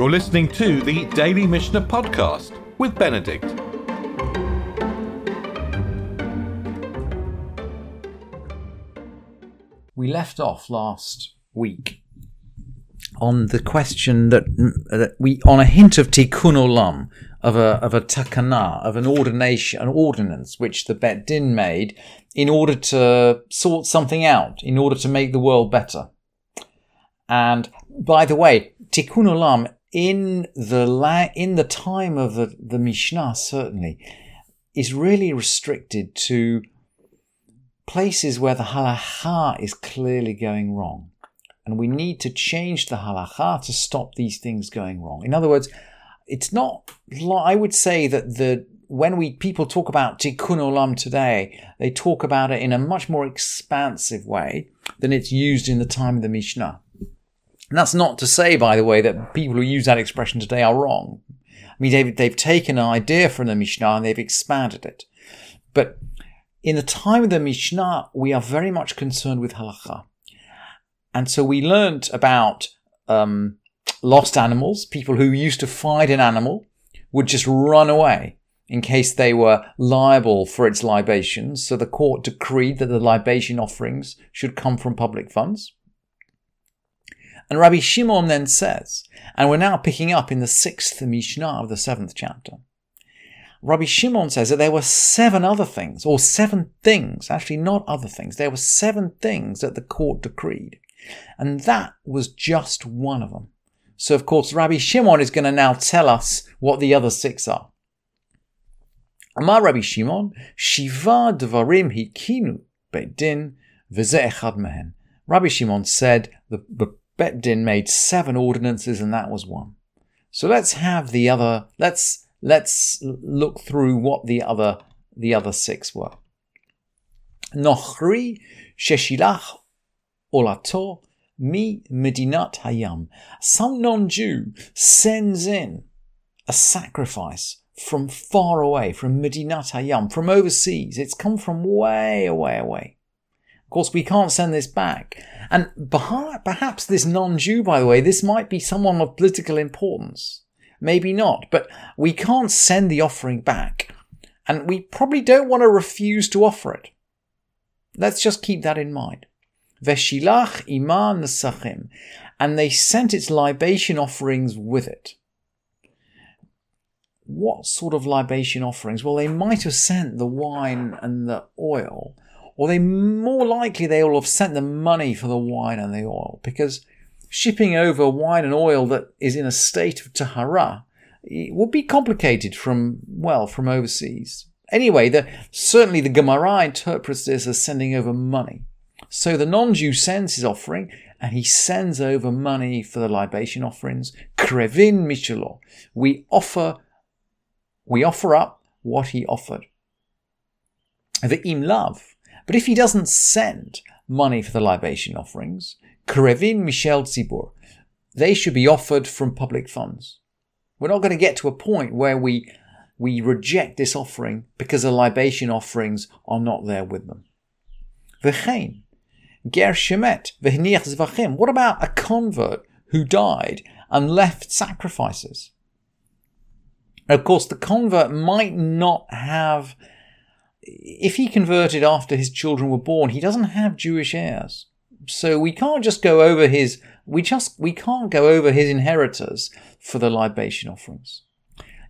You're listening to the Daily Mishnah Podcast with Benedict. We left off last week on the question that, that we, on a hint of tikkun olam, of a of a takana, of an ordination, an ordinance which the Bet Din made in order to sort something out, in order to make the world better. And by the way, tikkun olam in the la- in the time of the, the Mishnah certainly is really restricted to places where the halacha is clearly going wrong. And we need to change the halacha to stop these things going wrong. In other words, it's not, I would say that the, when we, people talk about tikkun olam today, they talk about it in a much more expansive way than it's used in the time of the Mishnah. And that's not to say, by the way, that people who use that expression today are wrong. I mean, they've, they've taken an idea from the Mishnah and they've expanded it. But in the time of the Mishnah, we are very much concerned with halacha. And so we learnt about um, lost animals, people who used to find an animal would just run away in case they were liable for its libations. So the court decreed that the libation offerings should come from public funds. And Rabbi Shimon then says, and we're now picking up in the sixth Mishnah of the seventh chapter. Rabbi Shimon says that there were seven other things, or seven things, actually not other things. There were seven things that the court decreed. And that was just one of them. So of course, Rabbi Shimon is going to now tell us what the other six are. Amar Rabbi Shimon, Shiva Dvarim Hikinu Echad Mehen. Rabbi Shimon said the, the Bet Din made seven ordinances and that was one. So let's have the other, let's let's look through what the other the other six were. Nochri sheshilach olato mi medinat hayam. Some non-Jew sends in a sacrifice from far away, from Medinat Hayam, from overseas. It's come from way away away. Of course, we can't send this back. And perhaps this non-Jew, by the way, this might be someone of political importance maybe not. But we can't send the offering back. And we probably don't want to refuse to offer it. Let's just keep that in mind. Veshilach iman nesachim. And they sent its libation offerings with it. What sort of libation offerings? Well, they might have sent the wine and the oil, or they more likely they will have sent the money for the wine and the oil, because shipping over wine and oil that is in a state of tahara would be complicated from, well, from overseas. Anyway, the, certainly the Gemara interprets this as sending over money. So the non-Jew sends his offering and he sends over money for the libation offerings. Krevin Michelo. We offer, we offer up what he offered. The im love. But if he doesn't send money for the libation offerings, Krevin Michel Tzibur. They should be offered from public funds. We're not going to get to a point where we we reject this offering because the libation offerings are not there with them. V'chein, ger shemet v'hniach zvachim. What about a convert who died and left sacrifices? Of course, the convert might not have, if he converted after his children were born, he doesn't have Jewish heirs. So we can't just go over his we just we can't go over his inheritors for the libation offerings.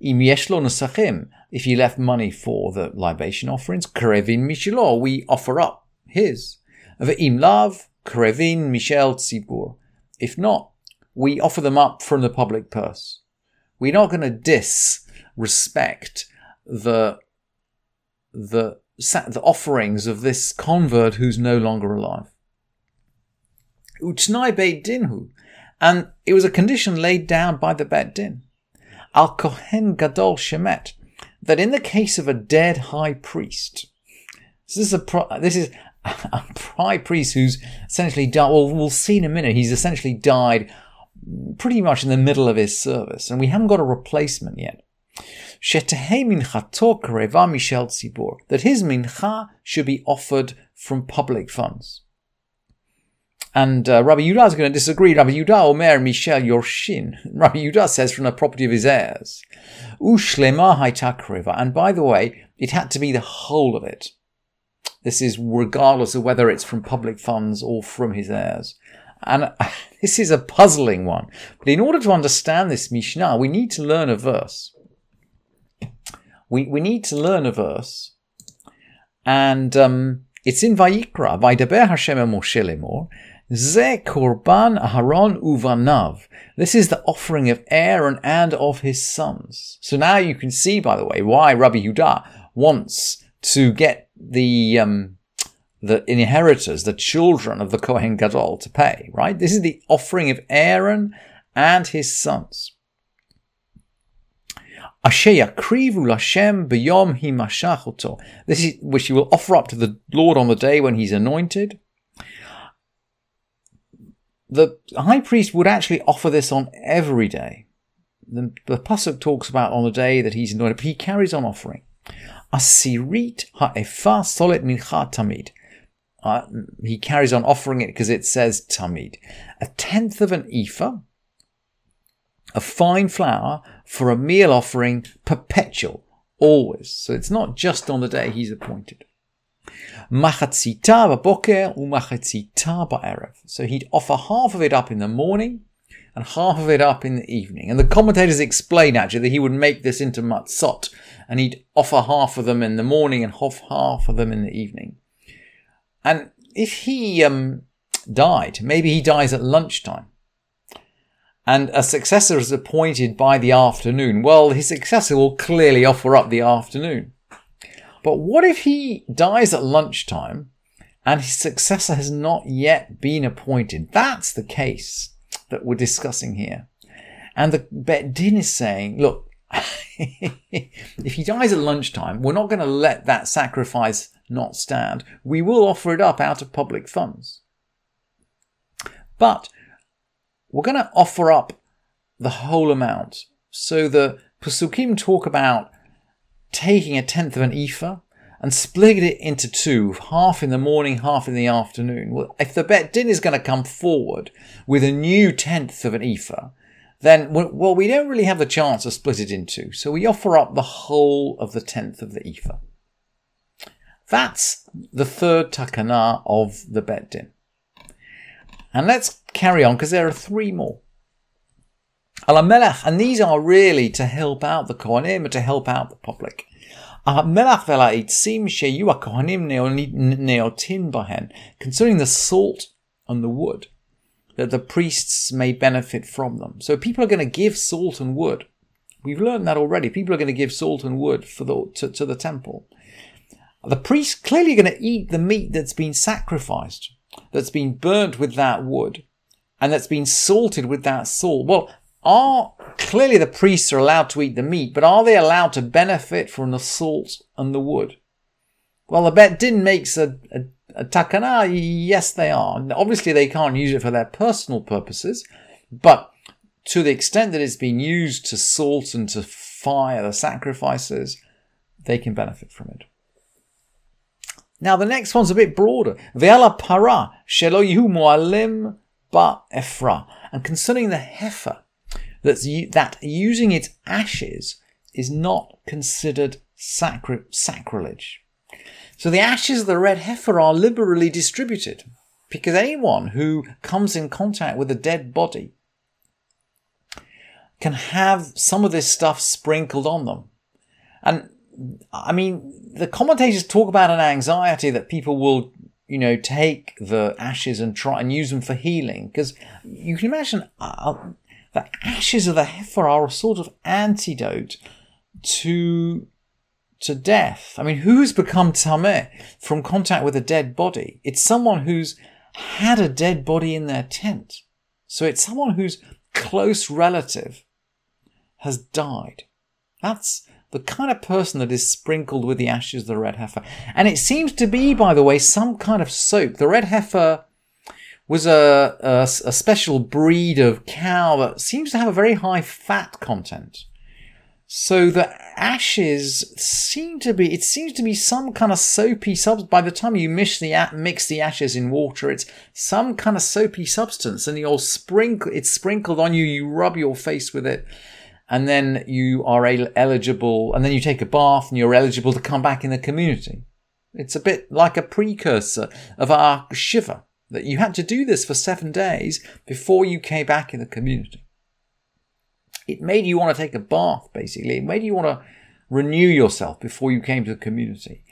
If he left money for the libation offerings, krevin mishilo, we offer up his. Ve'im lav krevin tzibur. If not, we offer them up from the public purse. We're not going to disrespect the the the offerings of this convert who's no longer alive. Utnai Beit Dinhu, and it was a condition laid down by the Beit Din. Al Kohen Gadol Shemet, that in the case of a dead high priest, this is a this is a high priest who's essentially died. Well, we'll see in a minute. He's essentially died pretty much in the middle of his service, and we haven't got a replacement yet. That his mincha should be offered from public funds. And uh, Rabbi Yudah is going to disagree. Rabbi Yudah Omer Michel Yorshin. Rabbi Yudah says from the property of his heirs. Ushlema. And by the way, it had to be the whole of it. This is regardless of whether it's from public funds or from his heirs. And this is a puzzling one. But in order to understand this Mishnah, we need to learn a verse. We, we need to learn a verse. And um, it's in Vayikra, Vaydaber Hashem Moshe lemor, Ze korban Aharon uvanav. This is the offering of Aaron and of his sons. So now you can see, by the way, why Rabbi Yudah wants to get the um, the inheritors, the children of the Kohen Gadol, to pay. Right? This is the offering of Aaron and his sons. Asher yakrivu Lashem b'yom himashach This is which he will offer up to the Lord on the day when he's anointed the high priest would actually offer this on every day. The, the pasuk talks about on the day that he's anointed, but he carries on offering. Asirit ha'efa solet mincha tamid. Uh, he carries on offering it because it says tamid. A tenth of an ephah of fine flour for a meal offering perpetual, always. So it's not just on the day he's appointed. Ba'erev. So he'd offer half of it up in the morning and half of it up in the evening. And the commentators explain actually that he would make this into matzot and he'd offer half of them in the morning and half half of them in the evening. And if he um, died, maybe he dies at lunchtime and a successor is appointed by the afternoon, well, his successor will clearly offer up the afternoon. But what if he dies at lunchtime and his successor has not yet been appointed? That's the case that we're discussing here. And the Bet Din is saying, look, if he dies at lunchtime, we're not going to let that sacrifice not stand. We will offer it up out of public funds. But we're going to offer up the whole amount. So the Pasukim talk about taking a tenth of an ephah and splitting it into two, half in the morning, half in the afternoon. Well, if the bet din is going to come forward with a new tenth of an ephah, then, well, we don't really have the chance to split it in two. So we offer up the whole of the tenth of the ephah. That's the third takana of the bet din. And let's carry on because there are three more. Al-Melech, and these are really to help out the Kohanim and to help out the public. Melach v'la'id sim sheyu kohanim neotin bahen, concerning the salt and the wood, that the priests may benefit from them. So people are going to give salt and wood. We've learned that already. People are going to give salt and wood for the, to, to the temple. The priests clearly are going to eat the meat that's been sacrificed, that's been burnt with that wood and that's been salted with that salt. Well, are clearly the priests are allowed to eat the meat, but are they allowed to benefit from the salt and the wood? Well, the Bet Din makes a, a, a takana. Yes, they are. Obviously, they can't use it for their personal purposes, but to the extent that it's been used to salt and to fire the sacrifices, they can benefit from it. Now, the next one's a bit broader. Ve'ala para shelo yihu mu'alim ba efra. And concerning the heifer, that's, that using its ashes is not considered sacri- sacrilege. So the ashes of the red heifer are liberally distributed because anyone who comes in contact with a dead body can have some of this stuff sprinkled on them. And I mean, the commentators talk about an anxiety that people will, you know, take the ashes and try and use them for healing. Because you can imagine uh, the ashes of the heifer are a sort of antidote to to death. I mean, who's become tameh from contact with a dead body? It's someone who's had a dead body in their tent. So it's someone whose close relative has died. That's the kind of person that is sprinkled with the ashes of the red heifer. And it seems to be, by the way, some kind of soap. The red heifer was a, a, a, special breed of cow that seems to have a very high fat content. So the ashes seem to be, it seems to be some kind of soapy substance. By the time you mix the, mix the ashes in water, it's some kind of soapy substance and you'll sprinkle, it's sprinkled on you, you rub your face with it and then you are eligible, and then you take a bath and you're eligible to come back in the community. It's a bit like a precursor of our Shiva, that you had to do this for seven days before you came back in the community. It made you want to take a bath, basically. It made you want to renew yourself before you came to the community.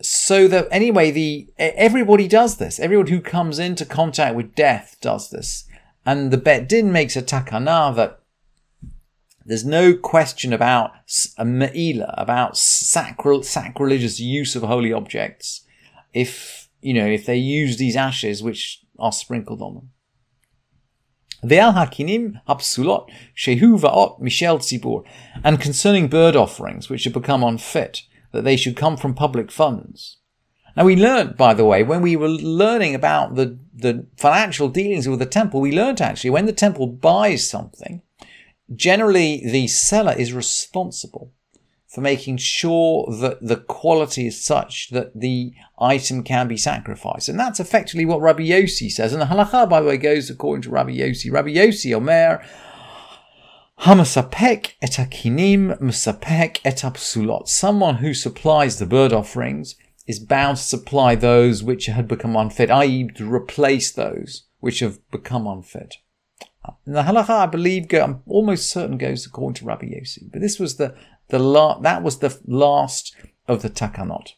So that anyway, the everybody does this. Everyone who comes into contact with death does this. And the Bet Din makes a takana that there's no question about a me'ila, about sacral, sacrilegious use of holy objects if, you know, if they use these ashes which are sprinkled on them. Ve'al hakinim hapsulot shehu va'ot mishel tzibur. And concerning bird offerings, which have become unfit, that they should come from public funds. Now we learned, by the way, when we were learning about the, the financial dealings with the temple, we learned actually when the temple buys something, generally the seller is responsible for making sure that the quality is such that the item can be sacrificed. And that's effectively what Rabbi Yossi says. And the halacha, by the way, goes according to Rabbi Yossi. Rabbi Yossi, Omer, Hamasapek et akinim musapek et apsulot. Someone who supplies the bird offerings is bound to supply those which had become unfit, i.e. to replace those which have become unfit. The halacha, I believe, go, I'm almost certain goes according to Rabbi Yossi. But this was the, the la- that was the last of the takanot.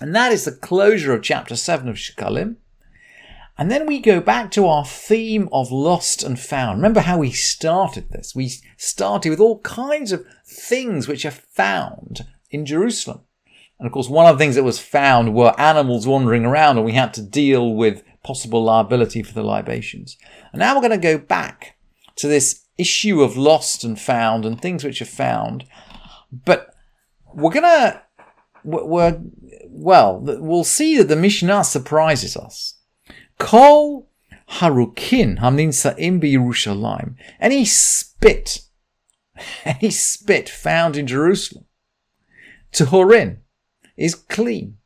And that is the closure of chapter 7 of Shekalim. And then we go back to our theme of lost and found. Remember how we started this? We started with all kinds of things which are found in Jerusalem. And of course, one of the things that was found were animals wandering around, and we had to deal with possible liability for the libations. And now we're going to go back to this issue of lost and found and things which are found. But we're going to, we're, well, we'll see that the Mishnah surprises us. Kol harukin hamnin sa'im Yerushalayim. Any spit, any spit found in Jerusalem, Tuhorin, is clean.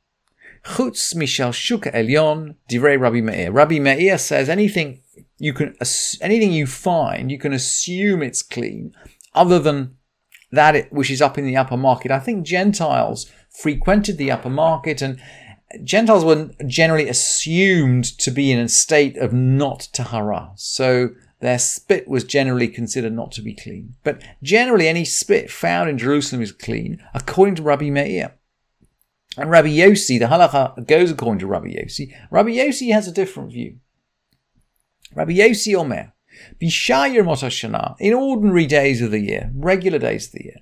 Chutz Mishal Shuka Elyon, Divrei Rabbi Meir. Rabbi Meir says anything you can, anything you find, you can assume it's clean, other than that it, which is up in the upper market. I think Gentiles frequented the upper market and Gentiles were generally assumed to be in a state of not tahara. So their spit was generally considered not to be clean. But generally any spit found in Jerusalem is clean, according to Rabbi Meir. And Rabbi Yossi, the halacha goes according to Rabbi Yossi. Rabbi Yossi has a different view. Rabbi Yossi Omer, Bishayir Motashana, in ordinary days of the year, regular days of the year,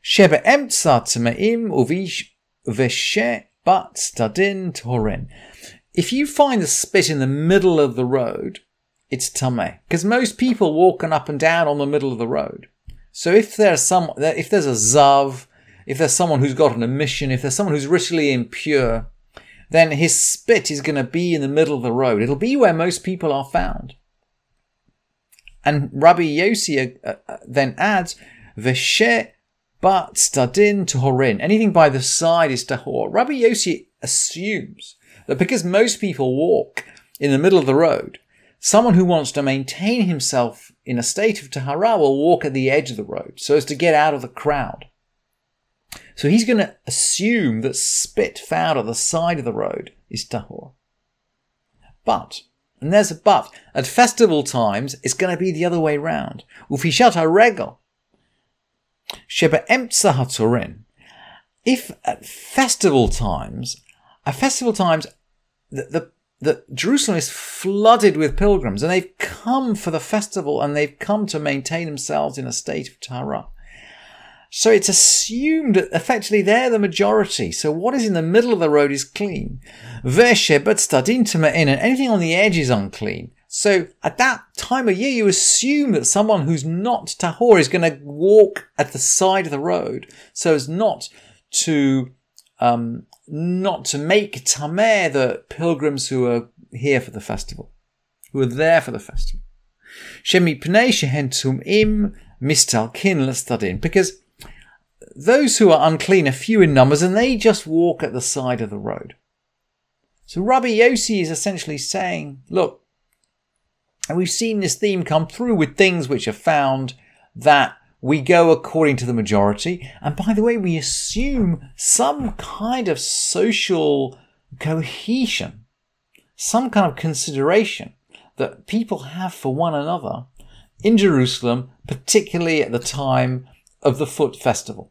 Sheba Emtsa Tmeim Uvish Veshe Bat Stadin Toren. If you find the spit in the middle of the road, it's tameh. Because most people walking up and down on the middle of the road. So if there's some, if there's a zav, if there's someone who's got an emission, if there's someone who's ritually impure, then his spit is going to be in the middle of the road. It'll be where most people are found. And Rabbi Yossi uh, uh, then adds, Veshe but stadin tohorin. Anything by the side is tahor. Rabbi Yossi assumes that because most people walk in the middle of the road, someone who wants to maintain himself in a state of tahara will walk at the edge of the road so as to get out of the crowd. So he's going to assume that spit found on the side of the road is tahor. But, and there's a but, at festival times it's going to be the other way round. Ufishat haregel. Sheba emtsa haturin. If at festival times, at festival times, the, the Jerusalem is flooded with pilgrims and they've come for the festival and they've come to maintain themselves in a state of Tahara. So it's assumed that effectively they're the majority. So what is in the middle of the road is clean. Stadintima in, and anything on the edge is unclean. So at that time of year, you assume that someone who's not tahor is going to walk at the side of the road so as not to, um, not to make tameh the pilgrims who are here for the festival, who are there for the festival. Shemi pnei shehen tum'im mistalkin l'stadin, because those who are unclean are few in numbers and they just walk at the side of the road. So Rabbi Yossi is essentially saying, look, and we've seen this theme come through with things which are found that we go according to the majority. And by the way, we assume some kind of social cohesion, some kind of consideration that people have for one another in Jerusalem, particularly at the time of the Foot Festival.